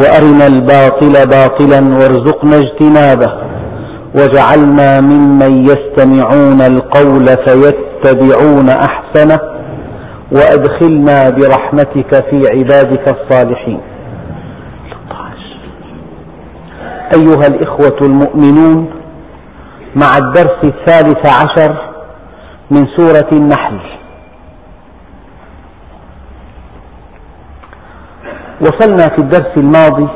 وأرنا الباطل باطلا وارزقنا اجتنابه واجعلنا ممن يستمعون القول فيتبعون أحسنه وأدخلنا برحمتك في عبادك الصالحين. أيها الإخوة المؤمنون مع الدرس الثالث عشر من سورة النحل وصلنا في الدرس الماضي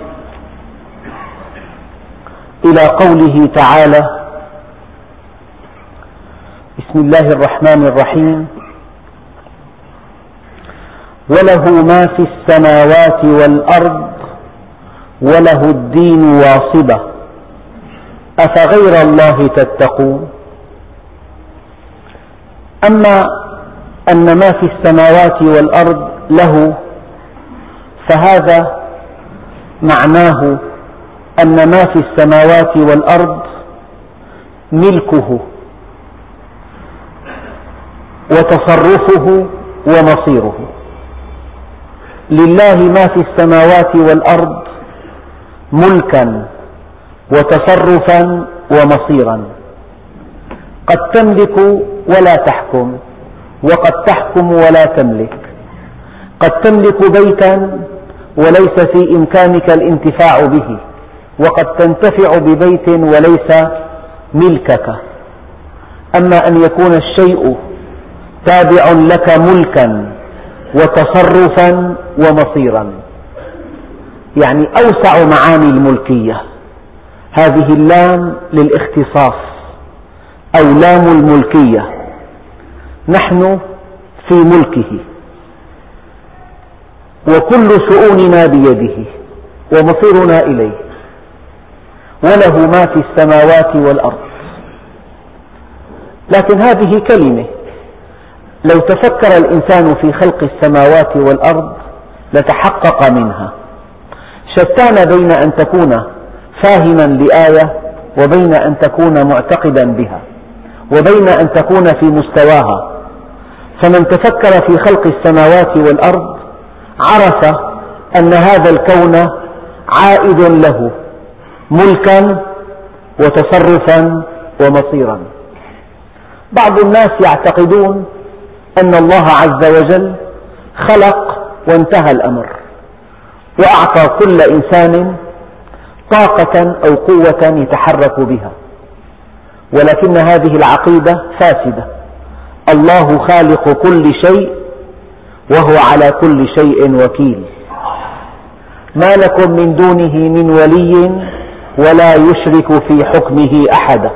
إلى قوله تعالى بسم الله الرحمن الرحيم. وله ما في السماوات والأرض وله الدين واصبة. أفغير الله تتقون؟ أما أن ما في السماوات والأرض له فهذا معناه أن ما في السماوات والأرض ملكه وتصرفه ومصيره. لله ما في السماوات والأرض ملكا وتصرفا ومصيرا. قد تملك ولا تحكم وقد تحكم ولا تملك. قد تملك بيتا وليس في إمكانك الانتفاع به وقد تنتفع ببيت وليس ملكك. أما أن يكون الشيء تابع لك ملكا وتصرفا ومصيرا يعني أوسع معاني الملكية. هذه اللام للاختصاص أو لام الملكية. نحن في ملكه. وكل شؤوننا بيده ومصيرنا إليه وله ما في السماوات والأرض. لكن هذه كلمة لو تفكر الإنسان في خلق السماوات والأرض لتحقق منها. شتان بين أن تكون فاهما لآية وبين أن تكون معتقدا بها وبين أن تكون في مستواها. فمن تفكر في خلق السماوات والأرض عرف أن هذا الكون عائد له ملكا وتصرفا ومصيرا. بعض الناس يعتقدون أن الله عز وجل خلق وانتهى الأمر وأعطى كل إنسان طاقة أو قوة يتحرك بها. ولكن هذه العقيدة فاسدة. الله خالق كل شيء وهو على كل شيء وكيل. ما لكم من دونه من ولي ولا يشرك في حكمه أحدا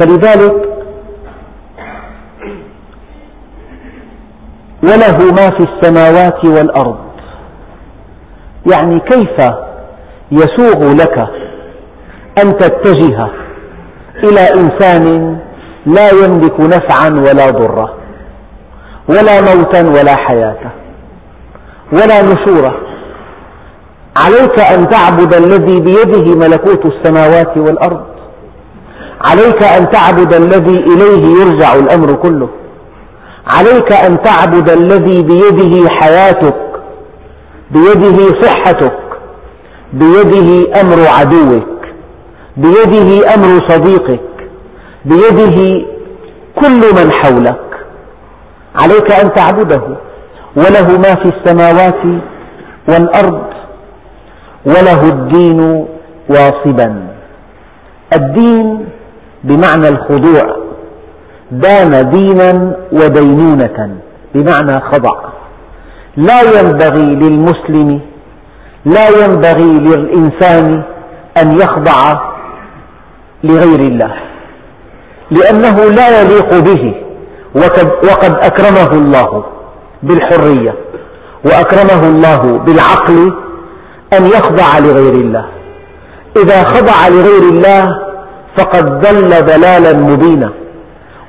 فلذلك وله ما في السماوات والأرض. يعني كيف يسوغ لك أن تتجه إلى إنسان لا يملك نفعا ولا ضرا؟ ولا موتا ولا حياة ولا نشورا عليك أن تعبد الذي بيده ملكوت السماوات والأرض. عليك أن تعبد الذي إليه يرجع الأمر كله. عليك أن تعبد الذي بيده حياتك بيده صحتك بيده أمر عدوك بيده أمر صديقك بيده كل من حولك. عليك أن تعبده وله ما في السماوات والأرض وله الدين واصبا. الدين بمعنى الخضوع دان دينا ودينونة بمعنى خضع. لا ينبغي للمسلم لا ينبغي للإنسان أن يخضع لغير الله لأنه لا يليق به. وقد أكرمه الله بالحرية وأكرمه الله بالعقل أن يخضع لغير الله. إذا خضع لغير الله فقد ضل ضلالا مبينا.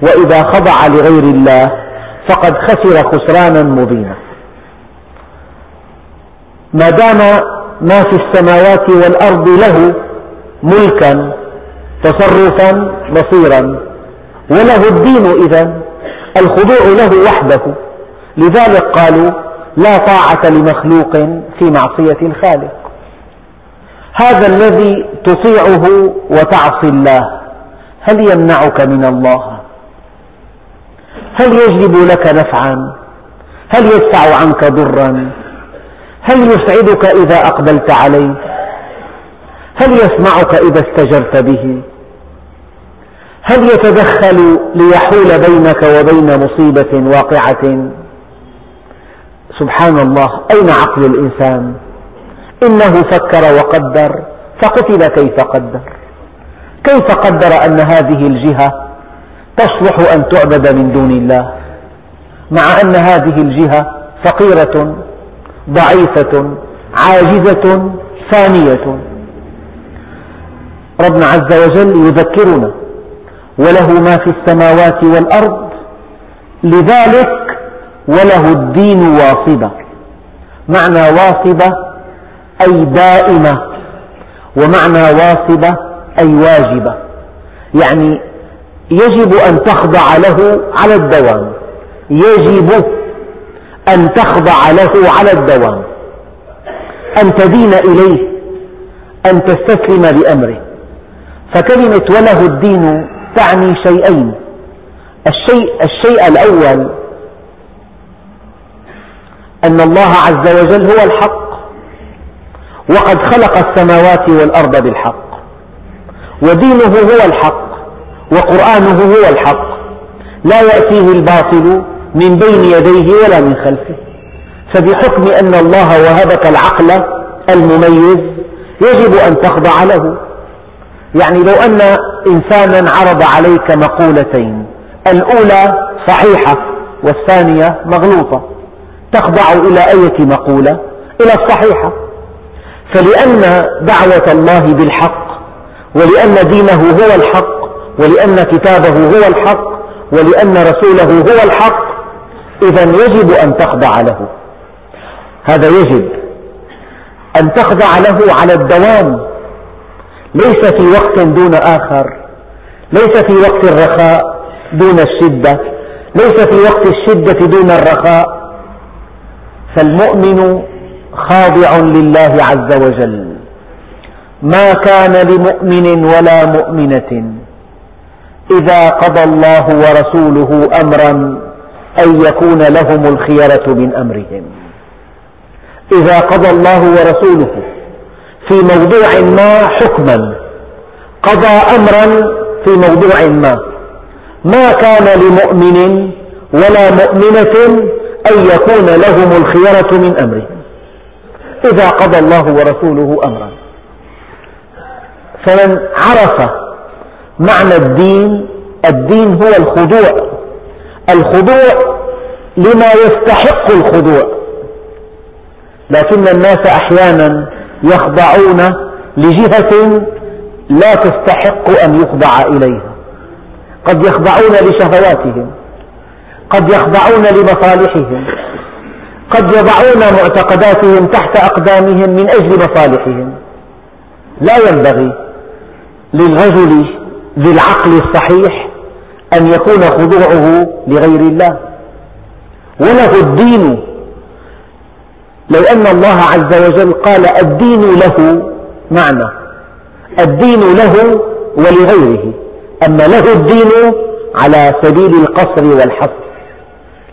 وإذا خضع لغير الله فقد خسر خسرانا مبينا. ما دام ما في السماوات والأرض له ملكا تصرفا بصيرا وله الدين إذا الخضوع له وحده. لذلك قالوا لا طاعة لمخلوق في معصية الخالق. هذا الذي تطيعه وتعصي الله هل يمنعك من الله؟ هل يجلب لك نفعا؟ هل يدفع عنك ضرا؟ هل يسعدك إذا أقبلت عليه؟ هل يسمعك إذا استجرت به؟ هل يتدخل ليحول بينك وبين مصيبة واقعة؟ سبحان الله أين عقل الإنسان؟ إنه فكر وقدر فقتل كيف قدر؟ كيف قدر أن هذه الجهة تصلح أن تعبد من دون الله؟ مع أن هذه الجهة فقيرة ضعيفة عاجزة فانية. ربنا عز وجل يذكرنا وله ما في السماوات والأرض لذلك وله الدين واصبة. معنى واصبة أي دائمة ومعنى واصبة أي واجبة. يعني يجب أن تخضع له على الدوام. يجب أن تخضع له على الدوام. أن تدين إليه أن تستسلم لأمره. فكلمة وله الدين تعني شيئين. الشيء, الشيء الأول أن الله عز وجل هو الحق وقد خلق السماوات والأرض بالحق ودينه هو الحق وقرآنه هو الحق. لا يأتيه الباطل من بين يديه ولا من خلفه. فبحكم أن الله وهبك العقل المميز يجب أن تخضع له. يعني لو أن إنسانا عرض عليك مقولتين الأولى صحيحة والثانية مغلوطة تخضع إلى أية مقولة؟ إلى الصحيحة. فلأن دعوة الله بالحق ولأن دينه هو الحق ولأن كتابه هو الحق ولأن رسوله هو الحق إذا يجب أن تخضع له. هذا يجب أن تخضع له على الدوام ليس في وقت دون آخر ليس في وقت الرخاء دون الشدة ليس في وقت الشدة دون الرخاء. فالمؤمن خاضع لله عز وجل. ما كان لمؤمن ولا مؤمنة إذا قضى الله ورسوله أمرا أن يكون لهم الخيرة من أمرهم. إذا قضى الله ورسوله في موضوع ما حكما. قضى أمرا في موضوع ما. ما كان لمؤمن ولا مؤمنة أن يكون لهم الخيرة من أمرهم إذا قضى الله ورسوله أمرا. فمن عرف معنى الدين الدين هو الخضوع. الخضوع لما يستحق الخضوع. لكن الناس أحيانا يخضعون لجهة لا تستحق أن يخضع إليها. قد يخضعون لشهواتهم قد يخضعون لمصالحهم قد يضعون معتقداتهم تحت أقدامهم من أجل مصالحهم. لا ينبغي للرجل ذي العقل الصحيح أن يكون خضوعه لغير الله. وله الدين لو أن الله عز وجل قال الدين له معنى. الدين له ولغيره. أما له الدين على سبيل القصر والحصر.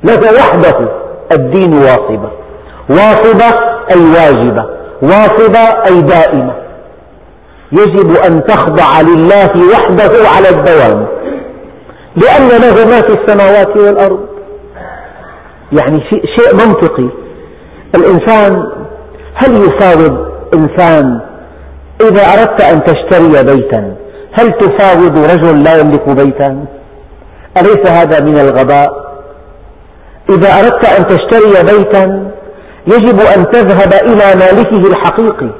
له وحده الدين واصبة. واصبة أي واجبة. واصبة أي دائمة. يجب أن تخضع لله وحده على الدوام. لأن له ما في السماوات والأرض. يعني شيء منطقي. الإنسان هل يفاوض إنسان إذا أردت أن تشتري بيتا هل تفاوض رجل لا يملك بيتا؟ أليس هذا من الغباء؟ إذا أردت أن تشتري بيتا يجب أن تذهب إلى مالكه الحقيقي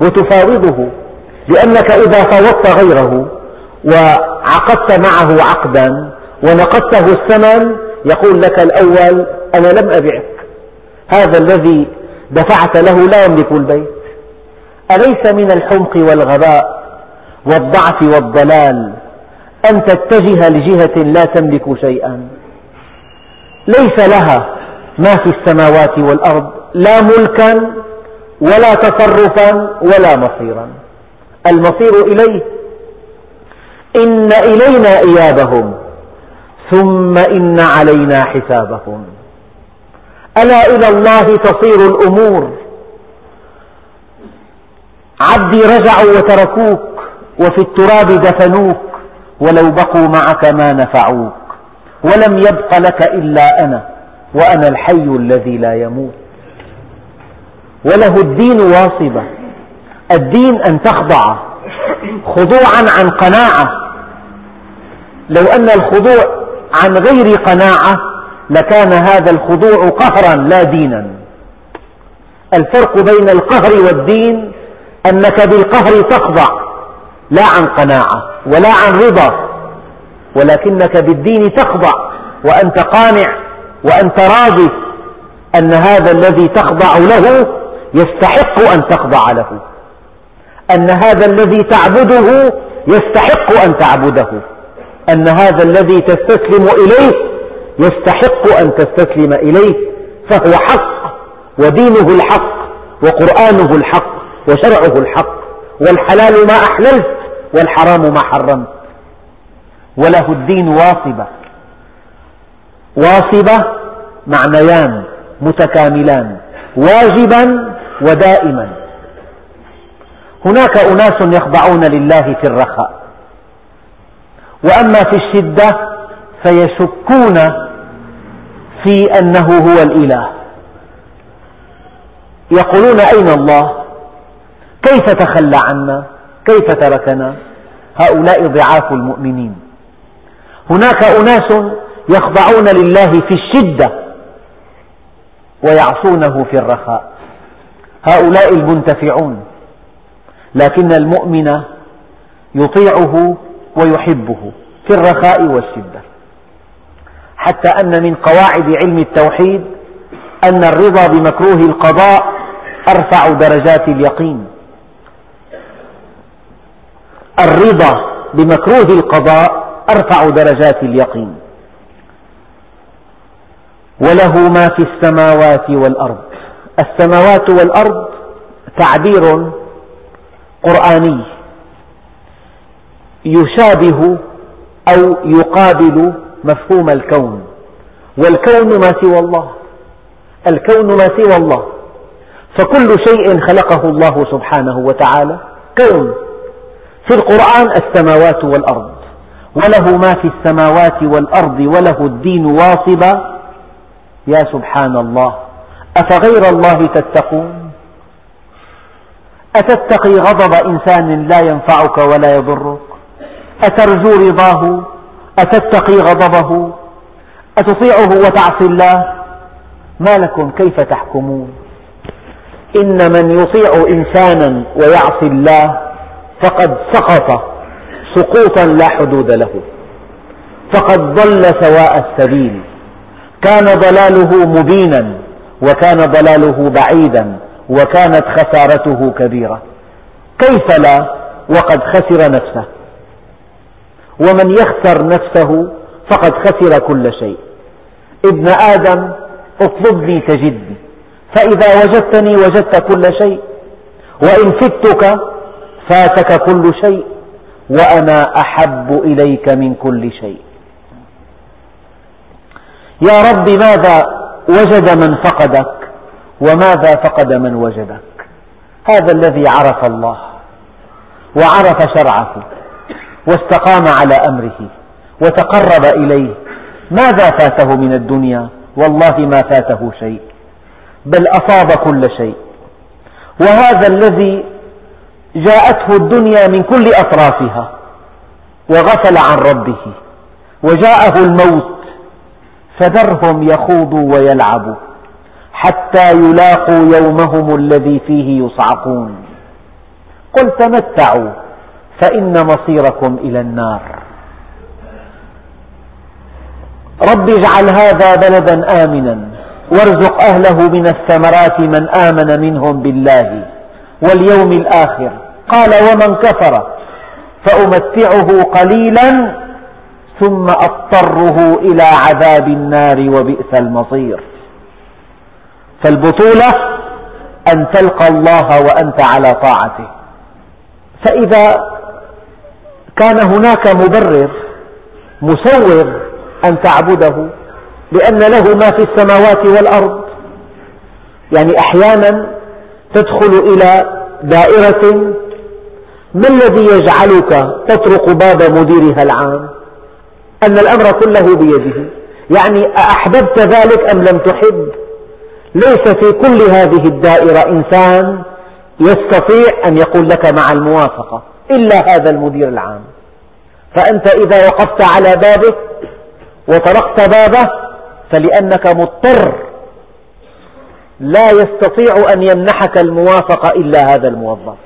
وتفاوضه لأنك إذا فاوضت غيره وعقدت معه عقدا ونقدته الثمن يقول لك الأول أنا لم أبعك هذا الذي دفعت له لا يملك البيت. أليس من الحمق والغباء والضعف والضلال أن تتجه لجهة لا تملك شيئا؟ ليس لها ما في السماوات والأرض لا ملكا ولا تصرفا ولا مصيرا. المصير إليه. إن إلينا إيابهم ثم إن علينا حسابهم. ألا إلى الله تصير الأمور؟ عبدي رجعوا وتركوك وفي التراب دفنوك ولو بقوا معك ما نفعوك ولم يبق لك إلا أنا وأنا الحي الذي لا يموت. وله الدين واصبة الدين أن تخضع خضوعا عن قناعة. لو أن الخضوع عن غير قناعة لكان هذا الخضوع قهرا لا دينا. الفرق بين القهر والدين أنك بالقهر تخضع لا عن قناعة ولا عن رضا ولكنك بالدين تخضع وأنت قانع وأنت راضي أن هذا الذي تخضع له يستحق أن تخضع له. أن هذا الذي تعبده يستحق أن تعبده. أن هذا الذي تستسلم إليه يستحق أن تستسلم إليه فهو حق ودينه الحق وقرآنه الحق وشرعه الحق والحلال ما أحللت والحرام ما حرمت. وله الدين واصبة. واصبة معنيان متكاملان واجبا ودائما. هناك أناس يخضعون لله في الرخاء وأما في الشدة فيشكون في أنه هو الإله. يقولون أين الله؟ كيف تخلى عنا؟ كيف تركنا؟ هؤلاء ضعاف المؤمنين. هناك أناس يخضعون لله في الشدة ويعصونه في الرخاء. هؤلاء المنتفعون. لكن المؤمن يطيعه ويحبه في الرخاء والشدة. حتى أن من قواعد علم التوحيد أن الرضا بمكروه القضاء أرفع درجات اليقين. الرضا بمكروه القضاء أرفع درجات اليقين. وله ما في السماوات والأرض. السماوات والأرض تعبير قرآني يشابه أو يقابل مفهوم الكون. والكون ما سوى الله. الكون ما سوى الله. فكل شيء خلقه الله سبحانه وتعالى كون. في القرآن السماوات والأرض. وله ما في السماوات والأرض وله الدين واصبا. يا سبحان الله أفغير الله تتقون؟ أتتقي غضب إنسان لا ينفعك ولا يضرك؟ أترجو رضاه؟ أتتقي غضبه؟ أتطيعه وتعصي الله؟ ما لكم كيف تحكمون؟ إن من يطيع إنسانا ويعصي الله فقد سقط سقوطا لا حدود له. فقد ضل سواء السبيل. كان ضلاله مبينا وكان ضلاله بعيدا وكانت خسارته كبيرة. كيف لا وقد خسر نفسه؟ ومن يخسر نفسه فقد خسر كل شيء. ابن آدم اطلبني تجدني. فإذا وجدتني وجدت كل شيء. وإن فتك فاتك كل شيء. وأنا أحب إليك من كل شيء. يا رب ماذا وجد من فقدك؟ وماذا فقد من وجدك؟ هذا الذي عرف الله. وعرف شرعه. واستقام على أمره وتقرب إليه. ماذا فاته من الدنيا؟ والله ما فاته شيء بل أصاب كل شيء. وهذا الذي جاءته الدنيا من كل أطرافها وغفل عن ربه وجاءه الموت فذرهم يخوضوا ويلعبوا حتى يلاقوا يومهم الذي فيه يصعقون. قل تمتعوا فإن مصيركم إلى النار. رب اجعل هذا بلدا آمنا وارزق أهله من الثمرات من آمن منهم بالله واليوم الآخر. قال ومن كفر فأمتعه قليلا ثم أضطره إلى عذاب النار وبئس المصير. فالبطولة أن تلقى الله وأنت على طاعته. فإذا كان هناك مبرر مسوغ أن تعبده لأن له ما في السماوات والأرض. يعني أحيانا تدخل إلى دائرة ما الذي يجعلك تطرق باب مديرها العام؟ أن الأمر كله بيده. يعني أحببت ذلك أم لم تحب؟ ليس في كل هذه الدائرة إنسان يستطيع أن يقول لك مع الموافقة. إلا هذا المدير العام. فأنت إذا وقفت على بابه وطرقت بابه فلأنك مضطر لا يستطيع أن يمنحك الموافقة إلا هذا الموظف.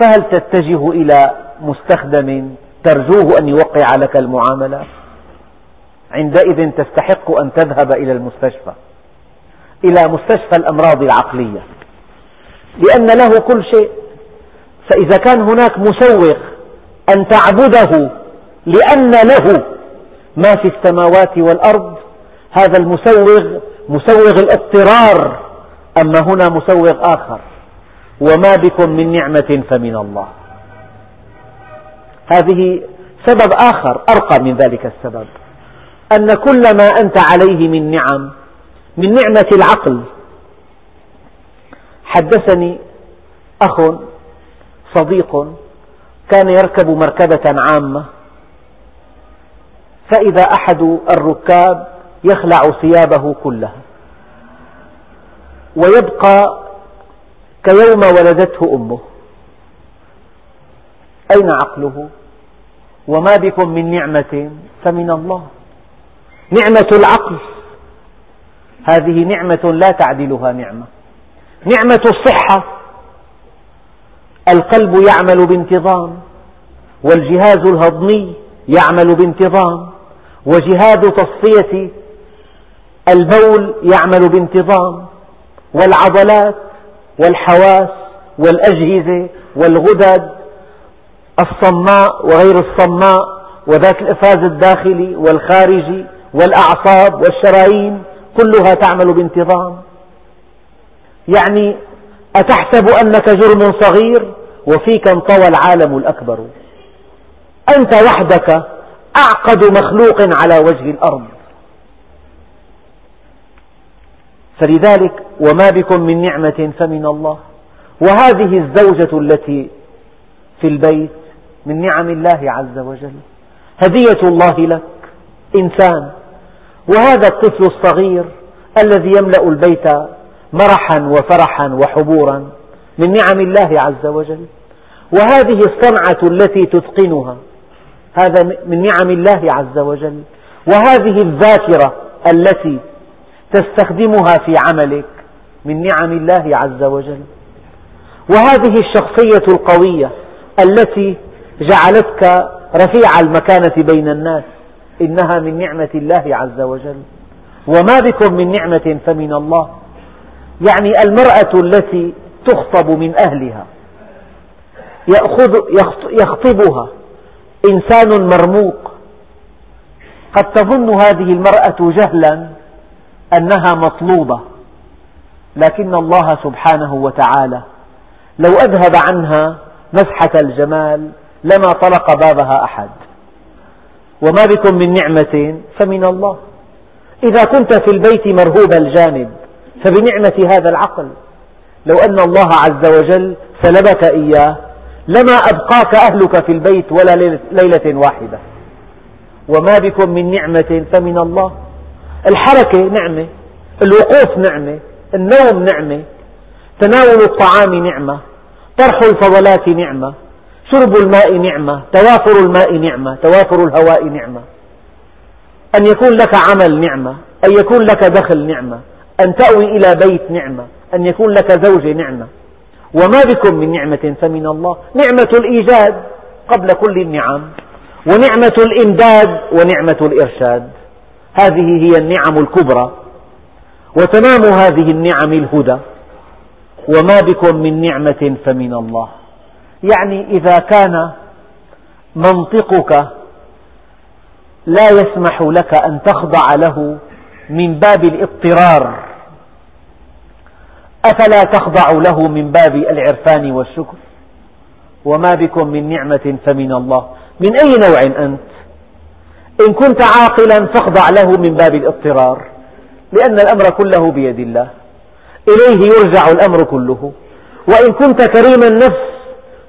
فهل تتجه إلى مستخدم ترجوه أن يوقع لك المعاملة؟ عندئذ تستحق أن تذهب إلى المستشفى إلى مستشفى الأمراض العقلية لأن له كل شيء. فإذا كان هناك مسوغ أن تعبده لأن له ما في السماوات والأرض هذا المسوغ مسوغ الاضطرار أما هنا مسوغ آخر وما بكم من نعمة فمن الله. هذه سبب آخر أرقى من ذلك السبب أن كل ما أنت عليه من نعم من نعمة العقل. حدثني أخ صديق كان يركب مركبة عامة فإذا أحد الركاب يخلع ثيابه كلها ويبقى كيوم ولدته أمه. أين عقله؟ وما بكم من نعمة فمن الله. نعمة العقل. هذه نعمة لا تعدلها نعمة. نعمة الصحة. القلب يعمل بانتظام والجهاز الهضمي يعمل بانتظام وجهاز تصفية البول يعمل بانتظام والعضلات والحواس والأجهزة والغدد الصماء وغير الصماء وذات الإفراز الداخلي والخارجي والأعصاب والشرايين كلها تعمل بانتظام. يعني أتحسب أنك جرم صغير؟ وفيك انطوى العالم الأكبر. أنت وحدك أعقد مخلوق على وجه الأرض. فلذلك وما بكم من نعمة فمن الله. وهذه الزوجة التي في البيت من نعم الله عز وجل. هدية الله لك إنسان. وهذا الطفل الصغير الذي يملأ البيت مرحا وفرحا وحبورا. من نعم الله عز وجل. وهذه الصنعة التي تتقنها هذا من نعم الله عز وجل. وهذه الذاكرة التي تستخدمها في عملك من نعم الله عز وجل. وهذه الشخصية القوية التي جعلتك رفيع المكانة بين الناس إنها من نعمة الله عز وجل. وما بكم من نعمة فمن الله. يعني المرأة التي تخطب من أهلها. يأخذ يخطبها. إنسان مرموق. قد تظن هذه المرأة جهلا أنها مطلوبة. لكن الله سبحانه وتعالى لو أذهب عنها مسحة الجمال لما طرق بابها أحد. وما بكم من نعمة فمن الله. إذا كنت في البيت مرهوب الجانب فبنعمة هذا العقل. لو أن الله عز وجل سلبك إياه لما أبقاك أهلك في البيت ولا ليلة واحدة. وما بكم من نعمة فمن الله. الحركة نعمة الوقوف نعمة النوم نعمة تناول الطعام نعمة طرح الفضلات نعمة شرب الماء نعمة توافر الماء نعمة توافر الهواء نعمة. أن يكون لك عمل نعمة أن يكون لك دخل نعمة. أن تأوي إلى بيت نعمة أن يكون لك زوجة نعمة. وما بكم من نعمة فمن الله؟ نعمة الإيجاد قبل كل النعم ونعمة الإمداد ونعمة الإرشاد. هذه هي النعم الكبرى وتمام هذه النعم الهدى. وما بكم من نعمة فمن الله؟ يعني إذا كان منطقك لا يسمح لك أن تخضع له من باب الاضطرار. أفلا تخضع له من باب العرفان والشكر؟ وما بكم من نعمة فمن الله؟ من أي نوع أنت؟ إن كنت عاقلا فاخضع له من باب الاضطرار لأن الأمر كله بيد الله. إليه يرجع الأمر كله. وإن كنت كريم النفس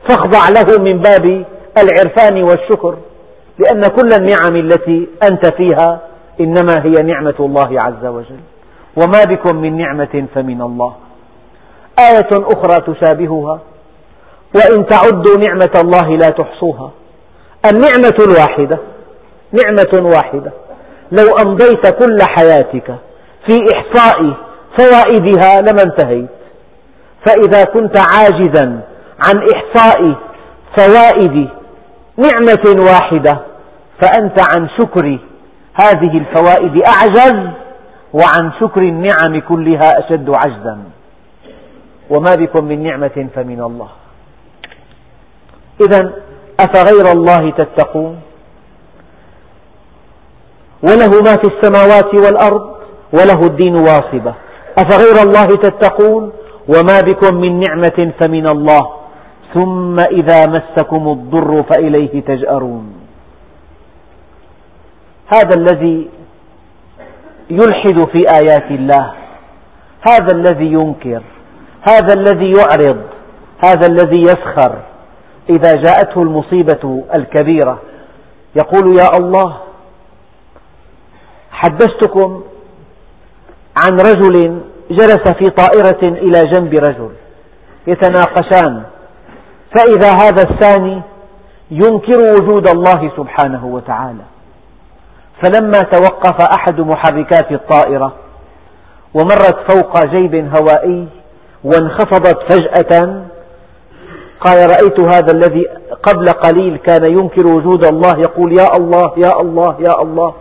فاخضع له من باب العرفان والشكر لأن كل النعم التي أنت فيها إنما هي نعمة الله عز وجل. وما بكم من نعمة فمن الله؟ آية أخرى تشابهها. وإن تعدوا نعمة الله لا تحصوها. النعمة الواحدة نعمة واحدة. لو أمضيت كل حياتك في إحصاء فوائدها لما انتهيت. فإذا كنت عاجزا عن إحصاء فوائد نعمة واحدة فأنت عن شكر هذه الفوائد أعجز وعن شكر النعم كلها أشد عجزا. وما بكم من نعمة فمن الله. إذا أفغير الله تتقون؟ وله ما في السماوات والأرض وله الدين واصبة. أفغير الله تتقون؟ وما بكم من نعمة فمن الله. ثم إذا مسكم الضر فإليه تجأرون. هذا الذي يلحد في آيات الله. هذا الذي ينكر. هذا الذي يعرض هذا الذي يسخر إذا جاءته المصيبة الكبيرة. يقول يا الله حدثتكم عن رجل جلس في طائرة إلى جنب رجل يتناقشان فإذا هذا الثاني ينكر وجود الله سبحانه وتعالى. فلما توقف أحد محركات الطائرة ومرت فوق جيب هوائي وانخفضت فجأة. قال رأيت هذا الذي قبل قليل كان ينكر وجود الله يقول يا الله يا الله يا الله.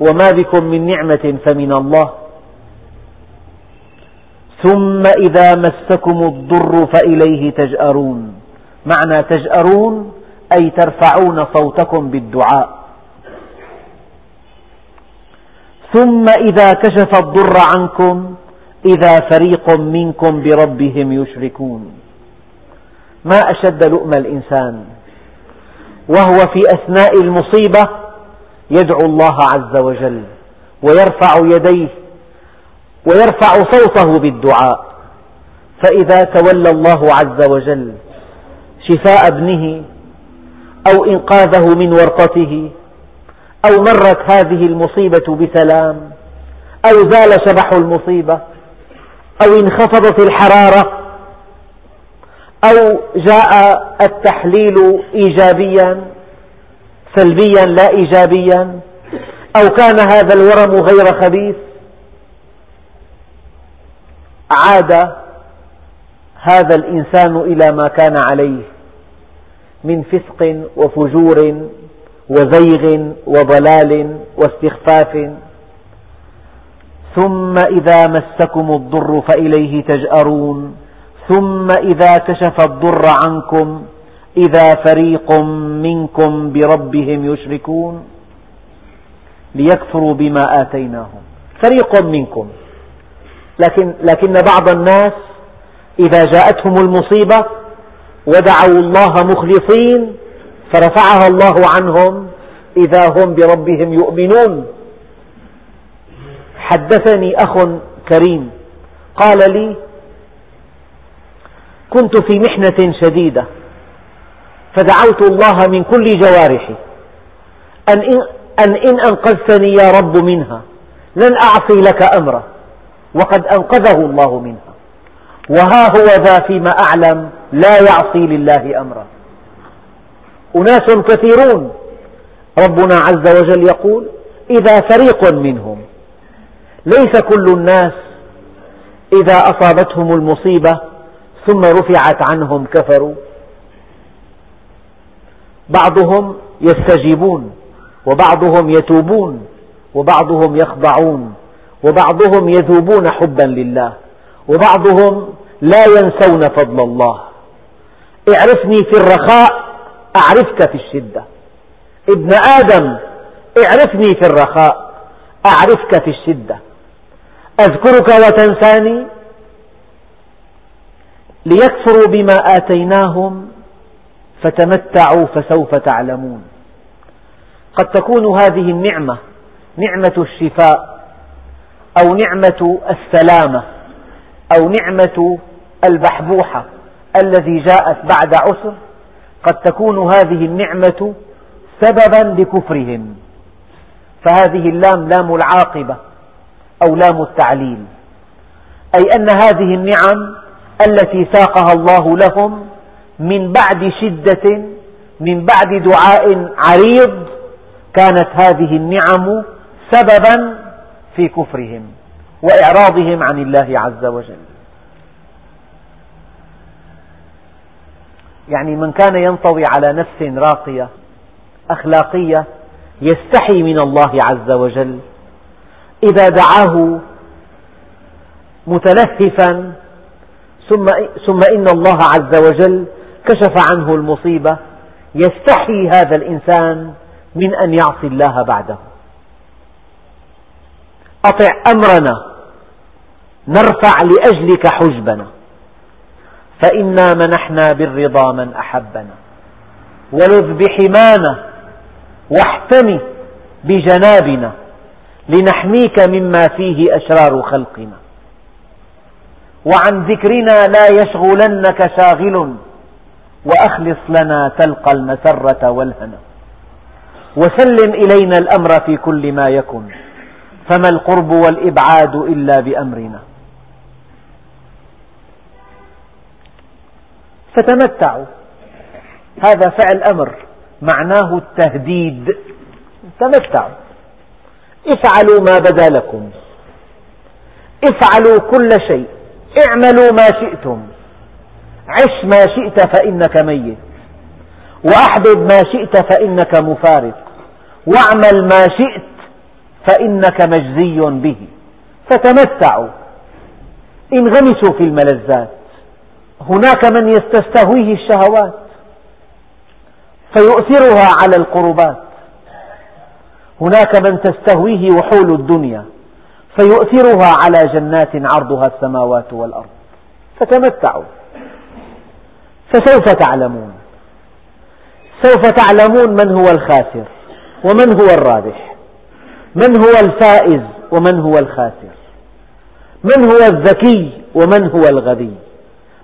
وما بكم من نعمة فمن الله. ثم إذا مسكم الضر فإليه تجأرون. معنى تجأرون أي ترفعون صوتكم بالدعاء. ثم إذا كشف الضر عنكم إذا فريق منكم بربهم يشركون. ما أشد لؤم الإنسان. وهو في أثناء المصيبة يدعو الله عز وجل ويرفع يديه ويرفع صوته بالدعاء. فإذا تولى الله عز وجل شفاء ابنه أو إنقاذه من ورطته أو مرت هذه المصيبة بسلام أو زال شبح المصيبة أو انخفضت الحرارة أو جاء التحليل إيجابيا سلبيا لا إيجابيا أو كان هذا الورم غير خبيث. عاد هذا الإنسان إلى ما كان عليه من فسق وفجور وزيغ وضلال واستخفاف. ثم إذا مسكم الضر فإليه تجأرون. ثم إذا كشف الضر عنكم إذا فريق منكم بربهم يشركون. ليكفروا بما آتيناهم. فريق منكم. لكن, لكن بعض الناس إذا جاءتهم المصيبة ودعوا الله مخلصين فرفعها الله عنهم إذا هم بربهم يؤمنون. حدثني أخ كريم. قال لي كنت في محنة شديدة فدعوت الله من كل جوارحي. أن أن أنقذتني يا رب منها لن أعصي لك أمرا وقد أنقذه الله منها. وها هو ذا فيما أعلم لا يعصي لله أمرا. أناس كثيرون. ربنا عز وجل يقول إذا فريق منهم ليس كل الناس إذا أصابتهم المصيبة ثم رفعت عنهم كفروا. بعضهم يستجيبون وبعضهم يتوبون وبعضهم يخضعون وبعضهم يذوبون حبا لله وبعضهم لا ينسون فضل الله. اعرفني في الرخاء أعرفك في الشدة. ابن آدم اعرفني في الرخاء أعرفك في الشدة. أذكرك وتنساني ليكفروا بما آتيناهم فتمتعوا فسوف تعلمون. قد تكون هذه النعمة نعمة الشفاء أو نعمة السلامة أو نعمة البحبوحة الذي جاءت بعد عسر قد تكون هذه النعمة سببا لكفرهم. فهذه اللام لام العاقبة. أو لام التعليل أي أن هذه النعم التي ساقها الله لهم من بعد شدة من بعد دعاء عريض كانت هذه النعم سببا في كفرهم وإعراضهم عن الله عز وجل. يعني من كان ينطوي على نفس راقية أخلاقية يستحي من الله عز وجل إذا دعاه متلهفا ثم, ثم إن الله عز وجل كشف عنه المصيبة يستحي هذا الإنسان من أن يعصي الله بعده. أطع أمرنا نرفع لأجلك حجبنا فإنا منحنا بالرضا من أحبنا. ولذ بحمانا واحتمي بجنابنا. لنحميك مما فيه أشرار خلقنا. وعن ذكرنا لا يشغلنك شاغل وأخلص لنا تلقى المسرة والهنا. وسلم إلينا الأمر في كل ما يكن فما القرب والإبعاد إلا بأمرنا. فتمتعوا. هذا فعل أمر معناه التهديد. تمتعوا. افعلوا ما بدا لكم. افعلوا كل شيء. اعملوا ما شئتم. عش ما شئت فإنك ميت. وأحبب ما شئت فإنك مفارق. واعمل ما شئت فإنك مجزي به. فتمتعوا. انغمسوا في الملذات. هناك من تستهويه الشهوات. فيؤثرها على القربات. هناك من تستهويه وحول الدنيا فيؤثرها على جنات عرضها السماوات والأرض. فتمتعوا. فسوف تعلمون. سوف تعلمون من هو الخاسر ومن هو الرابح من هو الفائز ومن هو الخاسر. من هو الذكي ومن هو الغبي.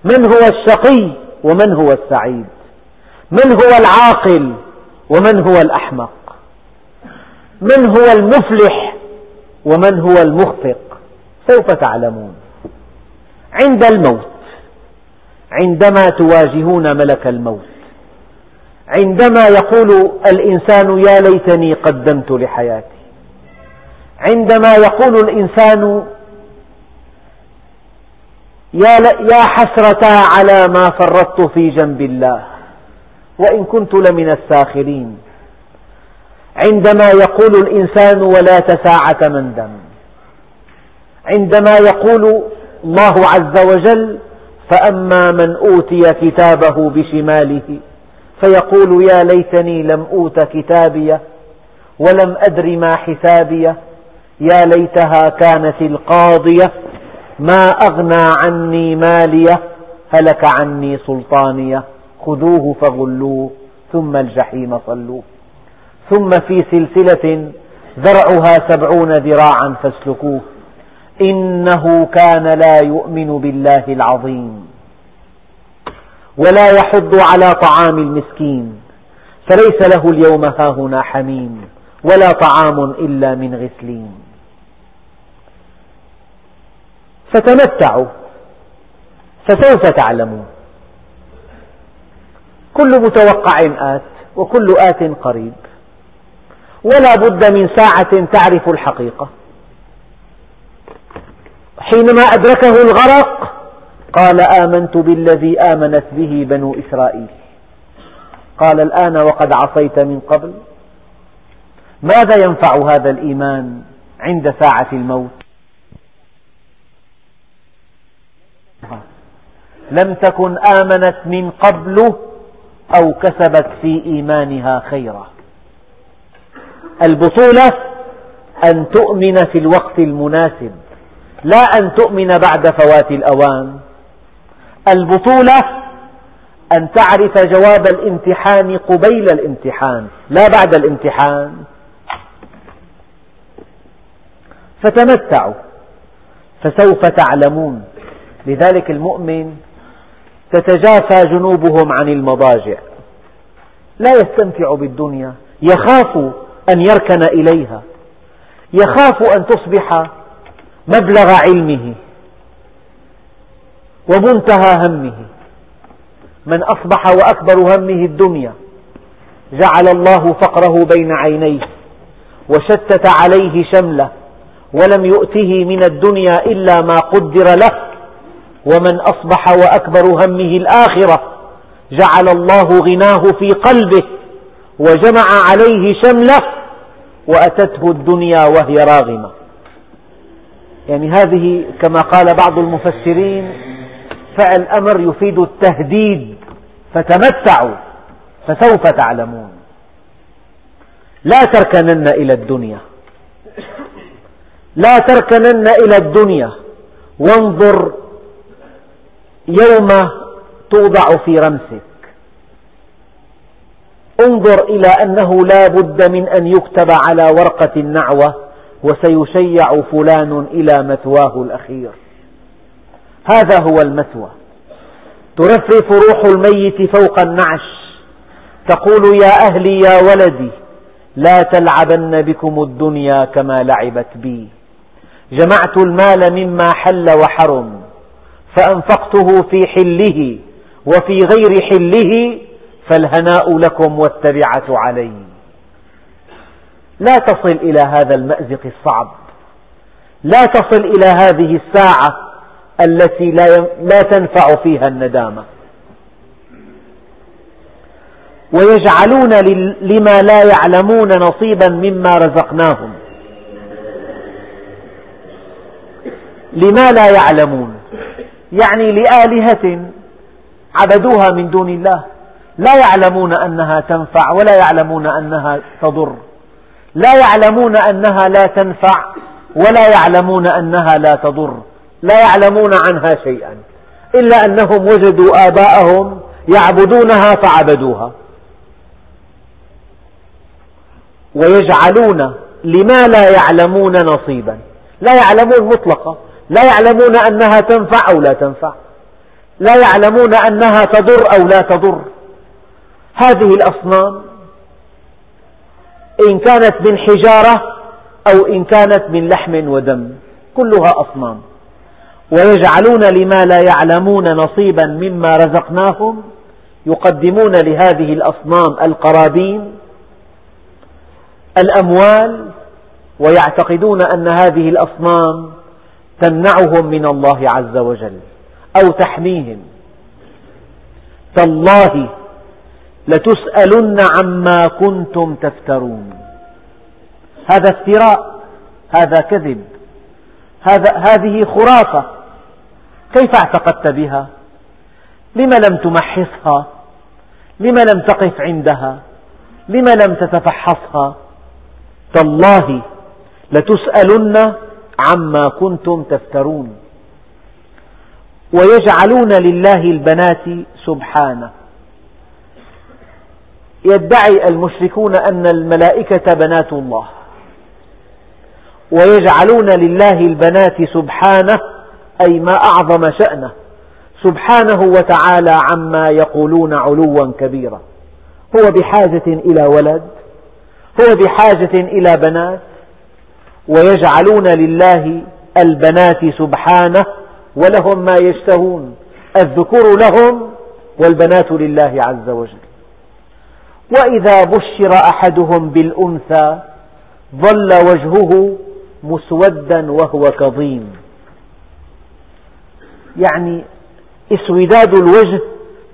من هو الشقي ومن هو السعيد. من هو العاقل ومن هو الأحمق. من هو المفلح ومن هو المخفق؟ سوف تعلمون. عند الموت عندما تواجهون ملك الموت عندما يقول الإنسان يا ليتني قدمت لحياتي عندما يقول الإنسان يا حسرة على ما فرطت في جنب الله وإن كنت لمن الساخرين عندما يقول الإنسان ولا تساعة مندم عندما يقول الله عز وجل فأما من أوتي كتابه بشماله فيقول يا ليتني لم أوت كتابيه ولم أدر ما حسابيه يا ليتها كانت القاضية ما أغنى عني ماليه هلك عني سلطانيه خذوه فغلوه ثم الجحيم صلوه. ثم في سلسلة ذرعها سبعون ذراعا فاسلكوه. إنه كان لا يؤمن بالله العظيم. ولا يحض على طعام المسكين. فليس له اليوم هاهنا حميم ولا طعام إلا من غسلين. فتمتعوا. فسوف تعلمون. كل متوقع آت وكل آت قريب. ولا بد من ساعة تعرف الحقيقة. حينما أدركه الغرق قال آمنت بالذي آمنت به بنو إسرائيل. قال الآن وقد عصيت من قبل. ماذا ينفع هذا الإيمان عند ساعة الموت؟ لم تكن آمنت من قبل أو كسبت في إيمانها خيرا. البطولة أن تؤمن في الوقت المناسب لا أن تؤمن بعد فوات الأوان. البطولة أن تعرف جواب الامتحان قبيل الامتحان لا بعد الامتحان. فتمتعوا فسوف تعلمون. لذلك المؤمن تتجافى جنوبهم عن المضاجع. لا يستمتع بالدنيا يخاف أن يركن إليها. يخاف أن تصبح مبلغ علمه ومنتهى همه. من أصبح وأكبر همه الدنيا. جعل الله فقره بين عينيه وشتت عليه شمله ولم يؤته من الدنيا إلا ما قدر له. ومن أصبح وأكبر همه الآخرة جعل الله غناه في قلبه. وجمع عليه شمله وأتته الدنيا وهي راغمة. يعني هذه كما قال بعض المفسرين فعل أمر يفيد التهديد فتمتعوا فسوف تعلمون. لا تركنن إلى الدنيا. لا تركنن إلى الدنيا. وانظر يوم توضع في رمسك. انظر إلى أنه لا بد من أن يكتب على ورقة النعوة وسيشيع فلان إلى مثواه الأخير. هذا هو المثوى. ترفرف روح الميت فوق النعش. تقول يا أهلي يا ولدي لا تلعبن بكم الدنيا كما لعبت بي. جمعت المال مما حل وحرم فأنفقته في حله وفي غير حله فالهناء لكم والتبعة علي. لا تصل إلى هذا المأزق الصعب. لا تصل إلى هذه الساعة التي لا تنفع فيها الندامة. ويجعلون لما لا يعلمون نصيبا مما رزقناهم. لما لا يعلمون. يعني لآلهة عبدوها من دون الله. لا يعلمون أنها تنفع ولا يعلمون أنها تضر. لا يعلمون أنها لا تنفع ولا يعلمون أنها لا تضر. لا يعلمون عنها شيئا. إلا أنهم وجدوا آباءهم يعبدونها فعبدوها. ويجعلون لما لا يعلمون نصيبا. لا يعلمون مطلقا. لا يعلمون أنها تنفع أو لا تنفع. لا يعلمون أنها تضر أو لا تضر. هذه الأصنام إن كانت من حجارة أو إن كانت من لحم ودم كلها أصنام. ويجعلون لما لا يعلمون نصيبا مما رزقناهم يقدمون لهذه الأصنام القرابين الأموال ويعتقدون أن هذه الأصنام تمنعهم من الله عز وجل أو تحميهم. تالله لتسألن عما كنتم تفترون. هذا افتراء هذا كذب هذا هذه خرافة. كيف اعتقدت بها؟ لم لم تمحصها؟ لم لم تقف عندها؟ لم لم تتفحصها؟ تالله لتسألن عما كنتم تفترون. ويجعلون لله البنات سبحانه. يدعي المشركون أن الملائكة بنات الله ويجعلون لله البنات سبحانه أي ما أعظم شأنه سبحانه وتعالى عما يقولون علوا كبيرا. هو بحاجة إلى ولد هو بحاجة إلى بنات ويجعلون لله البنات سبحانه ولهم ما يشتهون. الذكور لهم والبنات لله عز وجل. وإذا بشر أحدهم بالأنثى ظل وجهه مسودا وهو كظيم. يعني إسوداد الوجه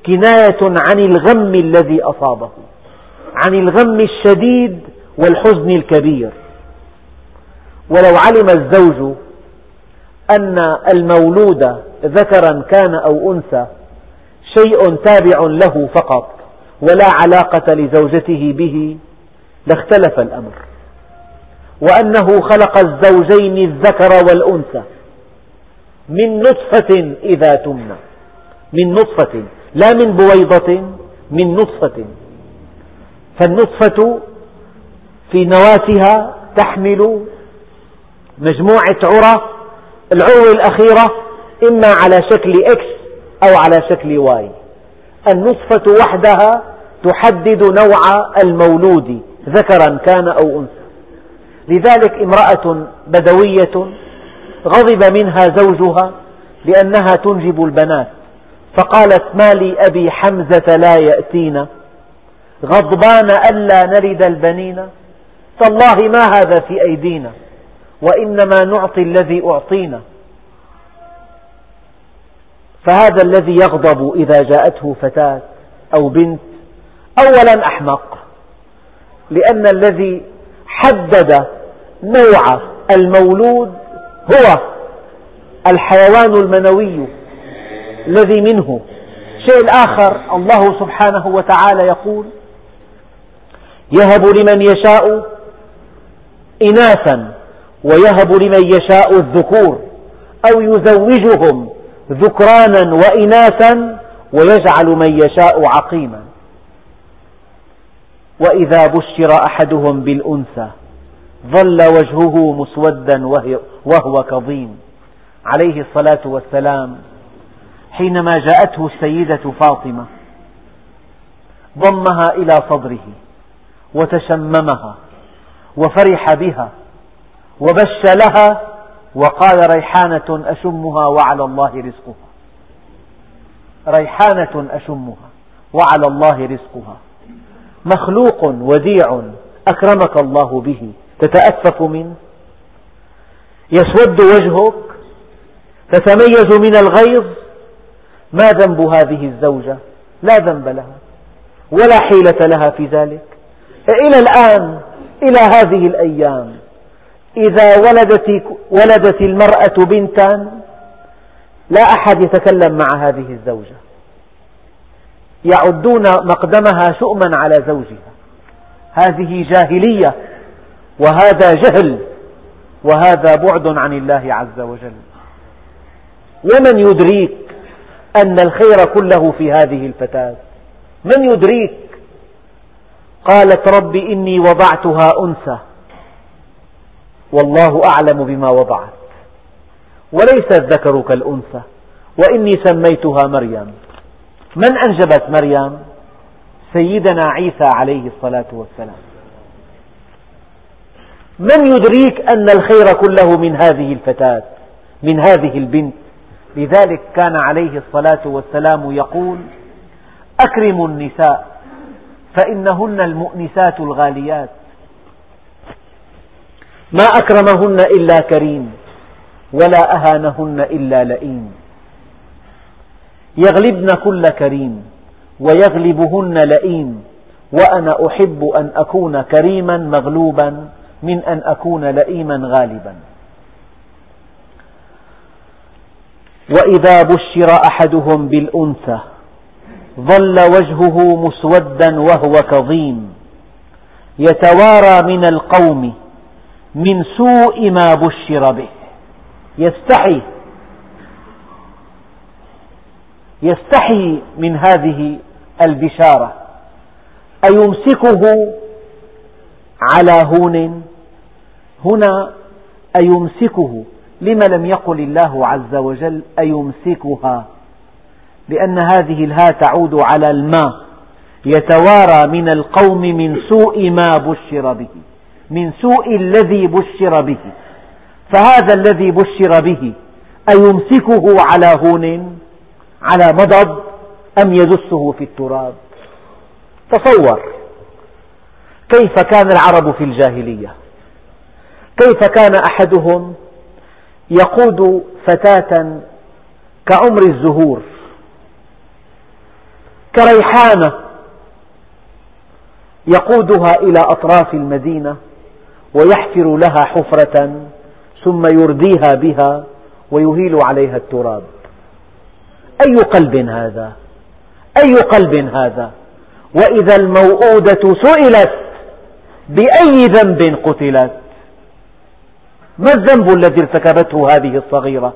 كناية عن الغم الذي أصابه عن الغم الشديد والحزن الكبير. ولو علم الزوج أن المولود ذكرا كان أو أنثى شيء تابع له فقط ولا علاقة لزوجته به لاختلف الأمر. وأنه خلق الزوجين الذكر والأنثى من نطفة إذا تمنى. من نطفة لا من بويضة من نطفة. فالنطفة في نواتها تحمل مجموعة عرى العروة الأخيرة إما على شكل X أو على شكل Y النطفة وحدها تحدد نوع المولود ذكرا كان أو أنثى. لذلك امرأة بدوية غضب منها زوجها لأنها تنجب البنات فقالت ما لي أبي حمزة لا يأتينا؟ غضبان ألا نلد البنين؟ تالله ما هذا في أيدينا؟ وإنما نعطي الذي أعطينا. فهذا الذي يغضب إذا جاءته فتاة أو بنت أولا أحمق لأن الذي حدد نوع المولود هو الحيوان المنوي الذي منه. الشيء الآخر الله سبحانه وتعالى يقول يهب لمن يشاء إناثا ويهب لمن يشاء الذكور أو يزوجهم ذكرانا وإناثا ويجعل من يشاء عقيما. وإذا بشر أحدهم بالأنثى ظل وجهه مسودا وهو كظيم. عليه الصلاة والسلام. حينما جاءته السيدة فاطمة ضمها إلى صدره وتشممها وفرح بها وبش لها وقال ريحانة أشمها وعلى الله رزقها. ريحانة أشمها وعلى الله رزقها. مخلوق وديع أكرمك الله به. تتأفف منه يسود وجهك. تتميز من الغيظ. ما ذنب هذه الزوجة؟ لا ذنب لها. ولا حيلة لها في ذلك. إلى الآن إلى هذه الأيام إذا ولدت, ولدت المرأة بنتا لا أحد يتكلم مع هذه الزوجة. يعدون مقدمها شؤما على زوجها. هذه جاهلية وهذا جهل وهذا بعد عن الله عز وجل. ومن يدريك أن الخير كله في هذه الفتاة؟ من يدريك؟ قالت رب إني وضعتها أنثى. والله أعلم بما وضعت. وليس الذكر كالأنثى وإني سميتها مريم. من أنجبت مريم؟ سيدنا عيسى عليه الصلاة والسلام. من يدريك أن الخير كله من هذه الفتاة من هذه البنت؟ لذلك كان عليه الصلاة والسلام يقول أكرموا النساء فإنهن المؤنسات الغاليات. ما أكرمهن إلا كريم ولا أهانهن إلا لئيم. يغلبن كل كريم ويغلبهن لئيم. وأنا أحب أن أكون كريما مغلوبا من أن أكون لئيما غالبا. وإذا بشر أحدهم بالأنثى ظل وجهه مسودا وهو كظيم. يتوارى من القوم من سوء ما بشر به. يستحي يستحي من هذه البشارة. أيمسكه على هون؟ هنا أيمسكه. لم لم يقل الله عز وجل أيمسكها؟ لأن هذه الهاء تعود على الماء. يتوارى من القوم من سوء ما بشر به. من سوء الذي بشر به. فهذا الذي بشر به أيمسكه على هون؟ على مضض؟ أم يدسه في التراب؟ تصور. كيف كان العرب في الجاهلية؟ كيف كان أحدهم يقود فتاة كعمر الزهور؟ كريحانة يقودها إلى أطراف المدينة؟ ويحفر لها حفرة ثم يرديها بها ويهيل عليها التراب. أي قلب هذا؟ أي قلب هذا؟ وإذا الموءودة سئلت بأي ذنب قتلت؟ ما الذنب الذي ارتكبته هذه الصغيرة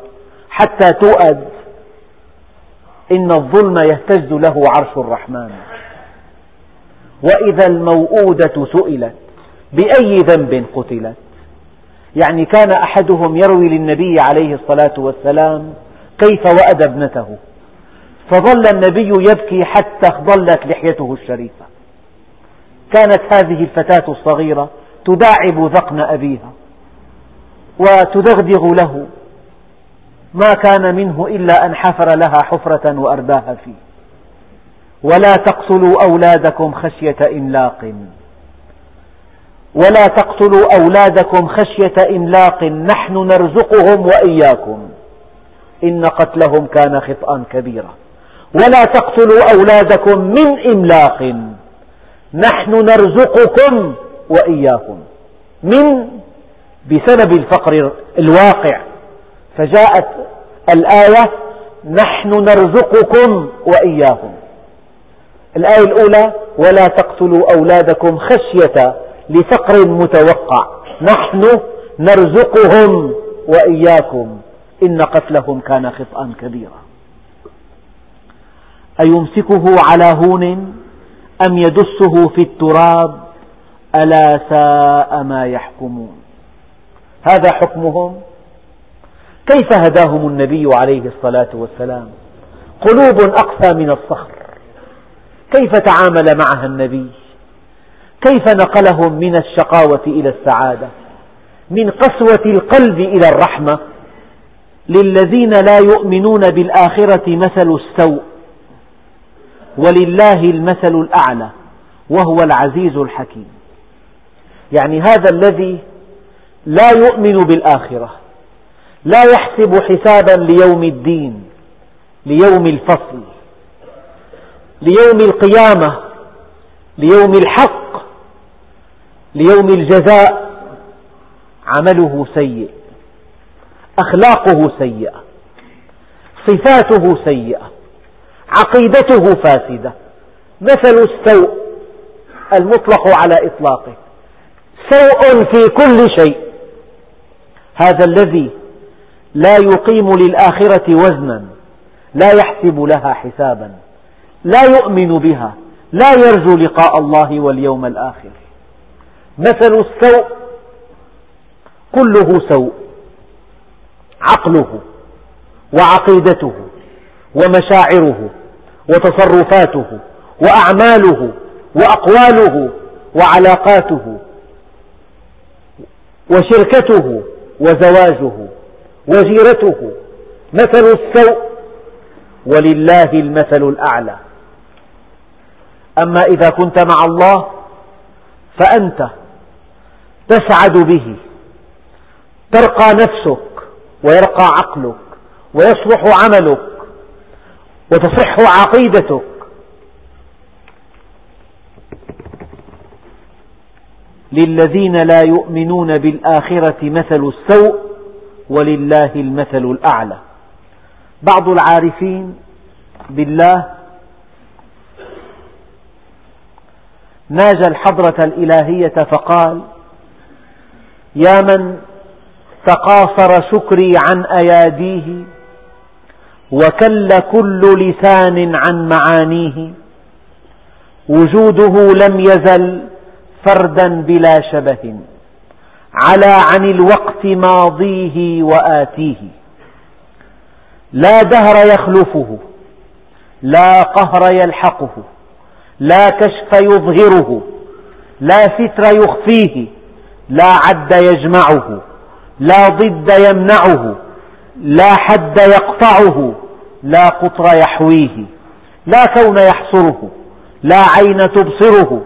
حتى تؤد إن الظلم يهتز له عرش الرحمن؟ وإذا الموءودة سئلت بأي ذنب قتلت. يعني كان أحدهم يروي للنبي عليه الصلاة والسلام كيف وأد ابنته. فظل النبي يبكي حتى ضلت لحيته الشريفة. كانت هذه الفتاة الصغيرة تداعب ذقن أبيها وتدغدغ له. ما كان منه إلا أن حفر لها حفرة وأرداها فيه. ولا تقتلوا أولادكم خشية إملاق ولا تقتلوا أولادكم خشية إملاق نحن نرزقهم وإياكم. إن قتلهم كان خطأ كبيرا. ولا تقتلوا أولادكم من إملاق نحن نرزقكم وإياكم. من؟ بسبب الفقر الواقع. فجاءت الآية نحن نرزقكم وإياهم الآية الأولى ولا تقتلوا أولادكم خشية لفقر متوقع. نحن نرزقهم وإياكم. إن قتلهم كان خطأ كبيرا. أيمسكه على هون أم يدسه في التراب؟ ألا ساء ما يحكمون. هذا حكمهم؟ كيف هداهم النبي عليه الصلاة والسلام؟ قلوب أقسى من الصخر. كيف تعامل معها النبي؟ كيف نقلهم من الشقاوة إلى السعادة؟ من قسوة القلب إلى الرحمة؟ للذين لا يؤمنون بالآخرة مثل السوء ولله المثل الأعلى وهو العزيز الحكيم. يعني هذا الذي لا يؤمن بالآخرة لا يحسب حسابا ليوم الدين ليوم الفصل ليوم القيامة ليوم الحق ليوم الجزاء عمله سيء أخلاقه سيئة صفاته سيئة عقيدته فاسدة. مثل السوء المطلق على إطلاقه. سوء في كل شيء. هذا الذي لا يقيم للآخرة وزنا لا يحسب لها حسابا لا يؤمن بها لا يرجو لقاء الله واليوم الآخر. مثل السوء كله سوء عقله وعقيدته ومشاعره وتصرفاته وأعماله وأقواله وعلاقاته وشركته وزواجه وجيرته مثل السوء ولله المثل الأعلى. أما إذا كنت مع الله فأنت تسعد به. ترقى نفسك ويرقى عقلك ويصلح عملك وتصح عقيدتك. للذين لا يؤمنون بالآخرة مثل السوء ولله المثل الأعلى. بعض العارفين بالله ناجى الحضرة الإلهية فقال يا من تقاصر شكري عن أياديه وكل كل لسان عن معانيه. وجوده لم يزل فردا بلا شبه على عن الوقت ماضيه وآتيه. لا دهر يخلفه لا قهر يلحقه لا كشف يظهره لا ستر يخفيه. لا عد يجمعه لا ضد يمنعه لا حد يقطعه لا قطر يحويه لا كون يحصره لا عين تبصره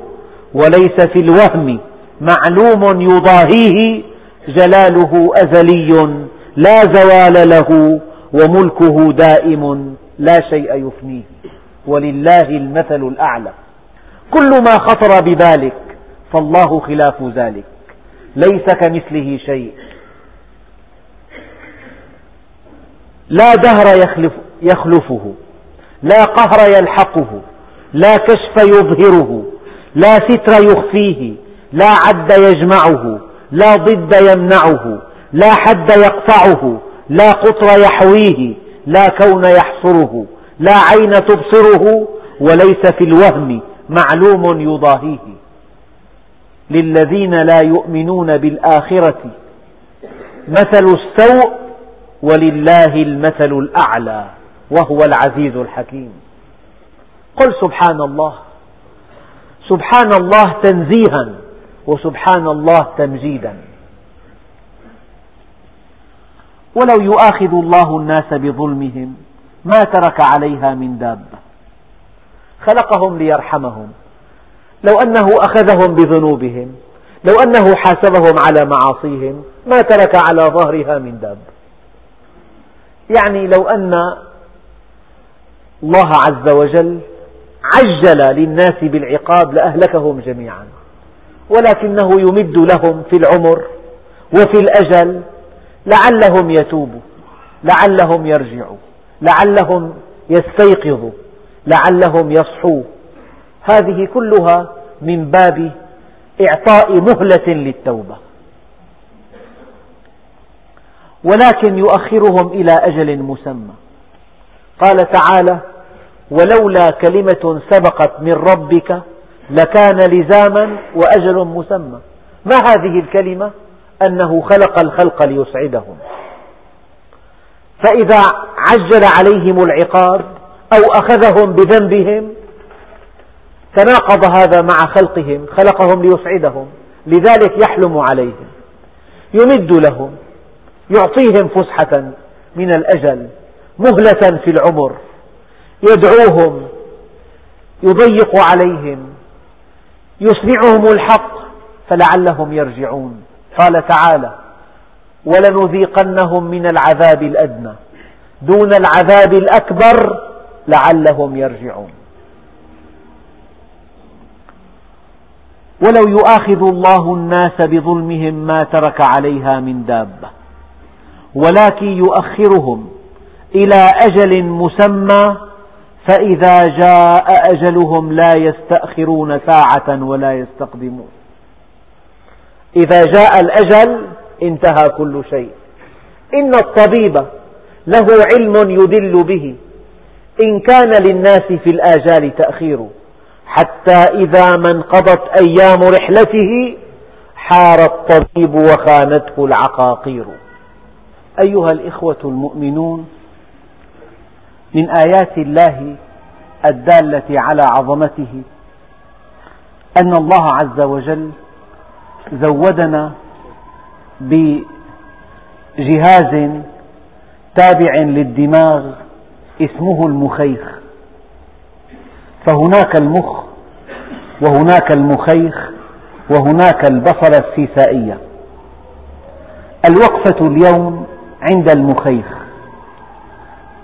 وليس في الوهم معلوم يضاهيه جلاله أزلي لا زوال له وملكه دائم لا شيء يفنيه ولله المثل الأعلى. كل ما خطر ببالك فالله خلاف ذلك. ليس كمثله شيء. لا دهر يخلف يخلفه لا قهر يلحقه لا كشف يظهره لا ستر يخفيه لا عد يجمعه لا ضد يمنعه لا حد يقطعه لا قطر يحويه لا كون يحصره لا عين تبصره وليس في الوهم معلوم يضاهيه. للذين لا يؤمنون بالآخرة. مثل السوء ولله المثل الأعلى وهو العزيز الحكيم. قل سبحان الله. سبحان الله تنزيها وسبحان الله تمجيدا. ولو يؤاخذ الله الناس بظلمهم ما ترك عليها من دابة. خلقهم ليرحمهم. لو أنه أخذهم بذنوبهم لو أنه حاسبهم على معاصيهم ما ترك على ظهرها من دابة يعني لو أن الله عز وجل عجل للناس بالعقاب لأهلكهم جميعا ولكنه يمد لهم في العمر وفي الأجل لعلهم يتوبوا لعلهم يرجعوا لعلهم يستيقظوا لعلهم يصحوا. هذه كلها من باب إعطاء مهلة للتوبة. ولكن يؤخرهم إلى أجل مسمى. قال تعالى ولولا كلمة سبقت من ربك لكان لزاما وأجل مسمى. ما هذه الكلمة؟ أنه خلق الخلق ليسعدهم. فإذا عجل عليهم العقاب أو أخذهم بذنبهم تناقض هذا مع خلقهم خلقهم ليسعدهم لذلك يحلم عليهم يمد لهم يعطيهم فسحة من الأجل مهلة في العمر يدعوهم يضيق عليهم يسمعهم الحق فلعلهم يرجعون. قال تعالى ولنذيقنهم من العذاب الأدنى دون العذاب الأكبر لعلهم يرجعون. ولو يؤاخذ الله الناس بظلمهم ما ترك عليها من دابة. ولكن يؤخرهم إلى أجل مسمى فإذا جاء أجلهم لا يستأخرون ساعة ولا يستقدمون. إذا جاء الأجل انتهى كل شيء. إن الطبيب له علم يدل به. إن كان للناس في الآجال تأخير. حتى إذا ما انقضت أيام رحلته حار الطبيب وخانته العقاقير. أيها الإخوة المؤمنون من آيات الله الدالة على عظمته أن الله عز وجل زودنا بجهاز تابع للدماغ اسمه المخيخ. فهناك المخ وهناك المخيخ وهناك البصرة السيسائية. الوقفة اليوم عند المخيخ.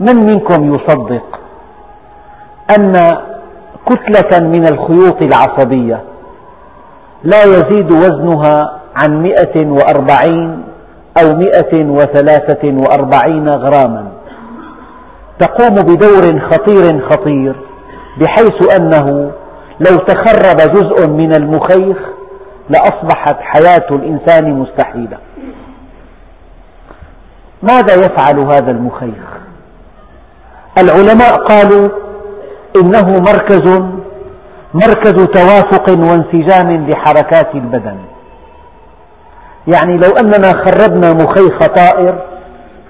من منكم يصدق أن كتلة من الخيوط العصبية لا يزيد وزنها عن مئة وأربعين أو مئة وثلاثة وأربعين غراما؟ تقوم بدور خطير خطير بحيث أنه لو تخرب جزء من المخيخ لأصبحت حياة الإنسان مستحيلة. ماذا يفعل هذا المخيخ؟ العلماء قالوا إنه مركز مركز توافق وانسجام لحركات البدن. يعني لو أننا خربنا مخيخ طائر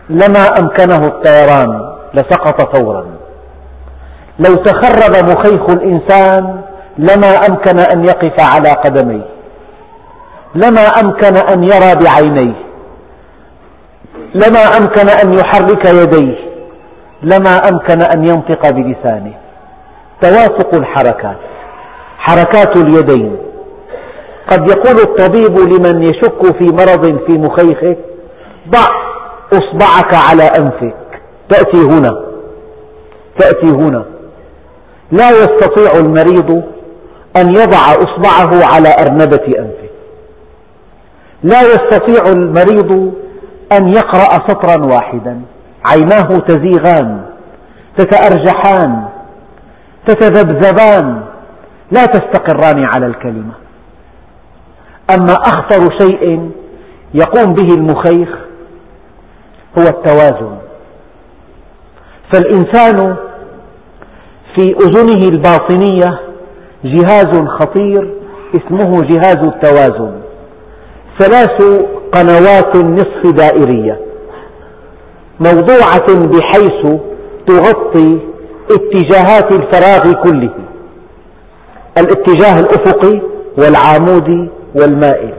لما أمكنه الطيران لسقط فورا. لو تخرب مخيخ الإنسان لما أمكن أن يقف على قدميه. لما أمكن أن يرى بعينيه. لما أمكن أن يحرك يديه. لما أمكن أن ينطق بلسانه. توافق الحركات. حركات اليدين. قد يقول الطبيب لمن يشك في مرض في مخيخه ضع إصبعك على أنفك. تأتي هنا. تأتي هنا. لا يستطيع المريض أن يضع إصبعه على أرنبة أنفه. لا يستطيع المريض أن يقرأ سطرا واحدا. عيناه تزيغان تتأرجحان تتذبذبان لا تستقران على الكلمة. أما أخطر شيء يقوم به المخيخ هو التوازن. فالإنسان في أذنه الباطنية جهاز خطير اسمه جهاز التوازن. ثلاث قنوات نصف دائرية. موضوعة بحيث تغطي اتجاهات الفراغ كله. الاتجاه الأفقي والعامودي والمائل.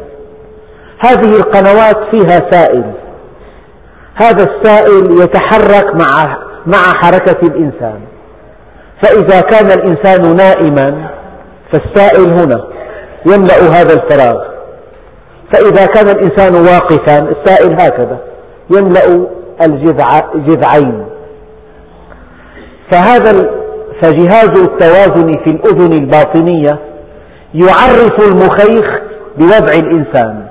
هذه القنوات فيها سائل. هذا السائل يتحرك مع مع حركة الإنسان. فإذا كان الإنسان نائما فالسائل هنا يملأ هذا الفراغ. فإذا كان الإنسان واقفا السائل هكذا يملأ الجذعين فهذا فجهاز التوازن في الأذن الباطنية يعرف المخيخ بوضع الإنسان.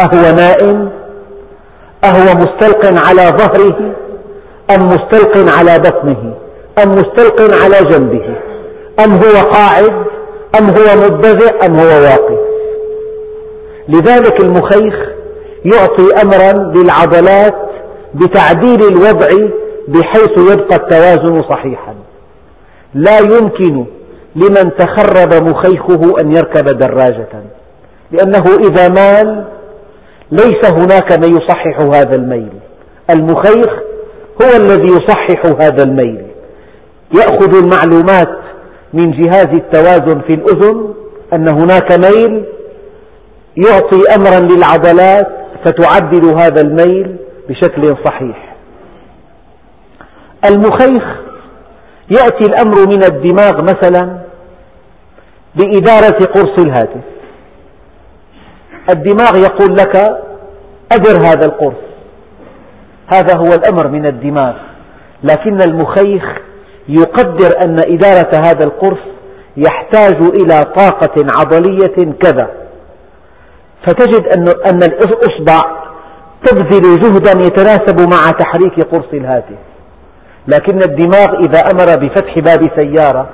أهو نائم؟ أهو مستلق على ظهره؟ أم مستلق على بطنه؟ أم مستلق على جنبه؟ أم هو قاعد؟ أم هو مضطجع أم هو واقف لذلك المخيخ يعطي أمرا للعضلات بتعديل الوضع بحيث يبقى التوازن صحيحا. لا يمكن لمن تخرب مخيخه أن يركب دراجة لأنه إذا مال ليس هناك من يصحح هذا الميل. المخيخ هو الذي يصحح هذا الميل. يأخذ المعلومات من جهاز التوازن في الأذن أن هناك ميل يعطي أمرا للعضلات فتعدل هذا الميل بشكل صحيح. المخيخ يأتي الأمر من الدماغ مثلا بإدارة قرص الهاتف. الدماغ يقول لك أدر هذا القرص. هذا هو الأمر من الدماغ. لكن المخيخ يقدر أن إدارة هذا القرص يحتاج إلى طاقة عضلية كذا. فتجد أن الإصبع تبذل جهدا يتناسب مع تحريك قرص الهاتف. لكن الدماغ إذا أمر بفتح باب سيارة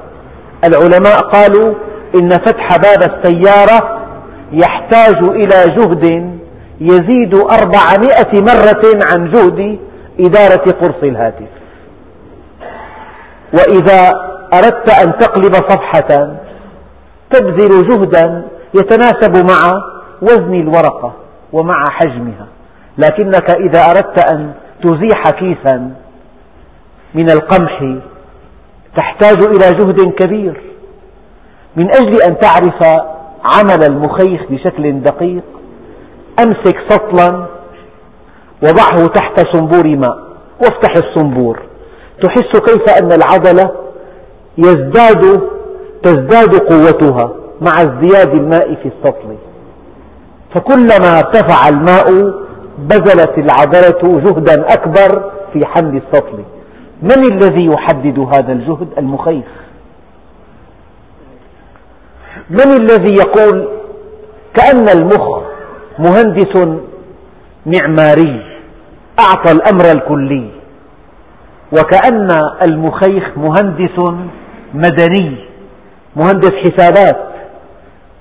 العلماء قالوا إن فتح باب السيارة يحتاج إلى جهد يزيد أربعمائة مرة عن جهد إدارة قرص الهاتف. وإذا أردت أن تقلب صفحة تبذل جهدا يتناسب مع وزن الورقة ومع حجمها. لكنك إذا أردت أن تزيح كيسا من القمح تحتاج إلى جهد كبير من أجل أن تعرف عمل المخيخ بشكل دقيق. أمسك سطلا وضعه تحت صنبور ماء وافتح الصنبور. تحس كيف أن العضلة يزداد تزداد قوتها مع ازدياد الماء في السطل. فكلما ارتفع الماء بذلت العضلة جهدا أكبر في حمل السطل. من الذي يحدد هذا الجهد؟ المخيخ من الذي يقول كأن المخ مهندس معماري أعطى الأمر الكلي. وكأن المخيخ مهندس مدني مهندس حسابات.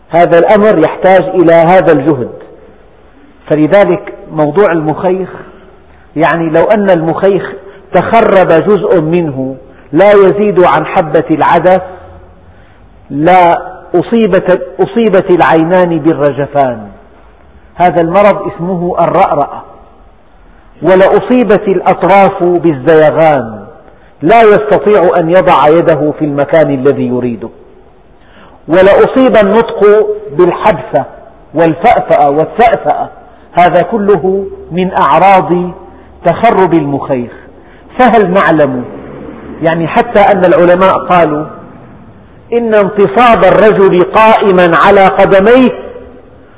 هذا الأمر يحتاج إلى هذا الجهد. فلذلك موضوع المخيخ يعني لو أن المخيخ تخرب جزء منه لا يزيد عن حبة العدس لا أصيبت, أصيبت العينان بالرجفان. هذا المرض اسمه الرأرأة. ولأصيبت الأطراف بالزيغان. لا يستطيع أن يضع يده في المكان الذي يريده. ولأصيب النطق بالحبسة والفأفأة والثأثأة هذا كله من أعراض تخرب المخيخ. فهل نعلم؟ يعني حتى أن العلماء قالوا إن انتصاب الرجل قائما على قدميه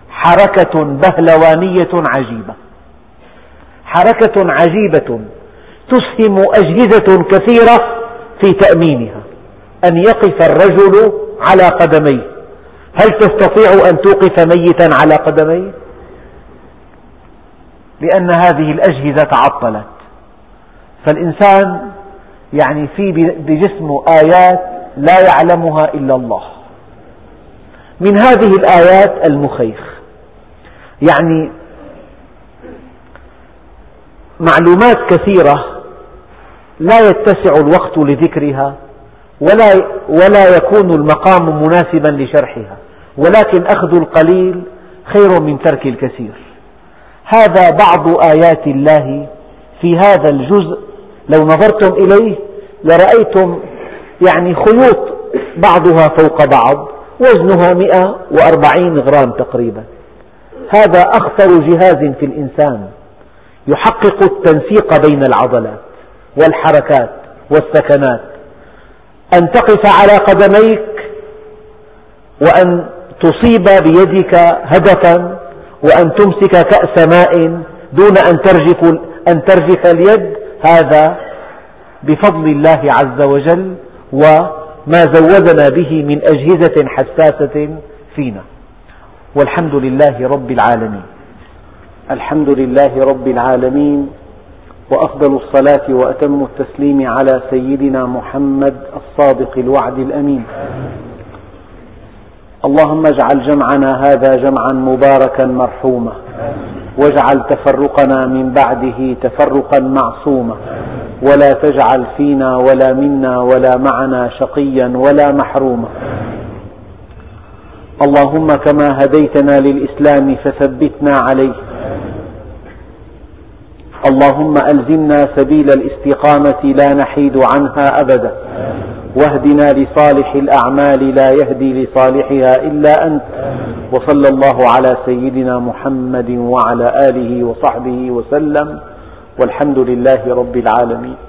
حركة بهلوانية عجيبة. حركة عجيبة تسهم أجهزة كثيرة في تأمينها. أن يقف الرجل على قدميه. هل تستطيع أن توقف ميتا على قدميه؟ لأن هذه الأجهزة تعطلت. فالإنسان يعني في بجسمه آيات لا يعلمها إلا الله. من هذه الآيات المخيخ. يعني معلومات كثيرة لا يتسع الوقت لذكرها ولا, ولا يكون المقام مناسبا لشرحها ولكن أخذ القليل خير من ترك الكثير. هذا بعض آيات الله في هذا الجزء. لو نظرتم إليه لرأيتم يعني خيوط بعضها فوق بعض وزنها 140 غرام تقريبا. هذا أخطر جهاز في الإنسان. يحقق التنسيق بين العضلات والحركات والسكنات. أن تقف على قدميك وأن تصيب بيدك هدفا وأن تمسك كأس ماء دون أن ترجف, أن ترجف اليد. هذا بفضل الله عز وجل وما زودنا به من أجهزة حساسة فينا. والحمد لله رب العالمين. الحمد لله رب العالمين وأفضل الصلاة وأتم التسليم على سيدنا محمد الصادق الوعد الأمين. اللهم اجعل جمعنا هذا جمعا مباركا مرحوما واجعل تفرقنا من بعده تفرقا معصوما ولا تجعل فينا ولا منا ولا معنا شقيا ولا محروما. اللهم كما هديتنا للإسلام فثبتنا عليه اللهم ألزمنا سبيل الاستقامة لا نحيد عنها أبدا. واهدنا لصالح الأعمال لا يهدي لصالحها إلا أنت. وصلى الله على سيدنا محمد وعلى آله وصحبه وسلم. والحمد لله رب العالمين.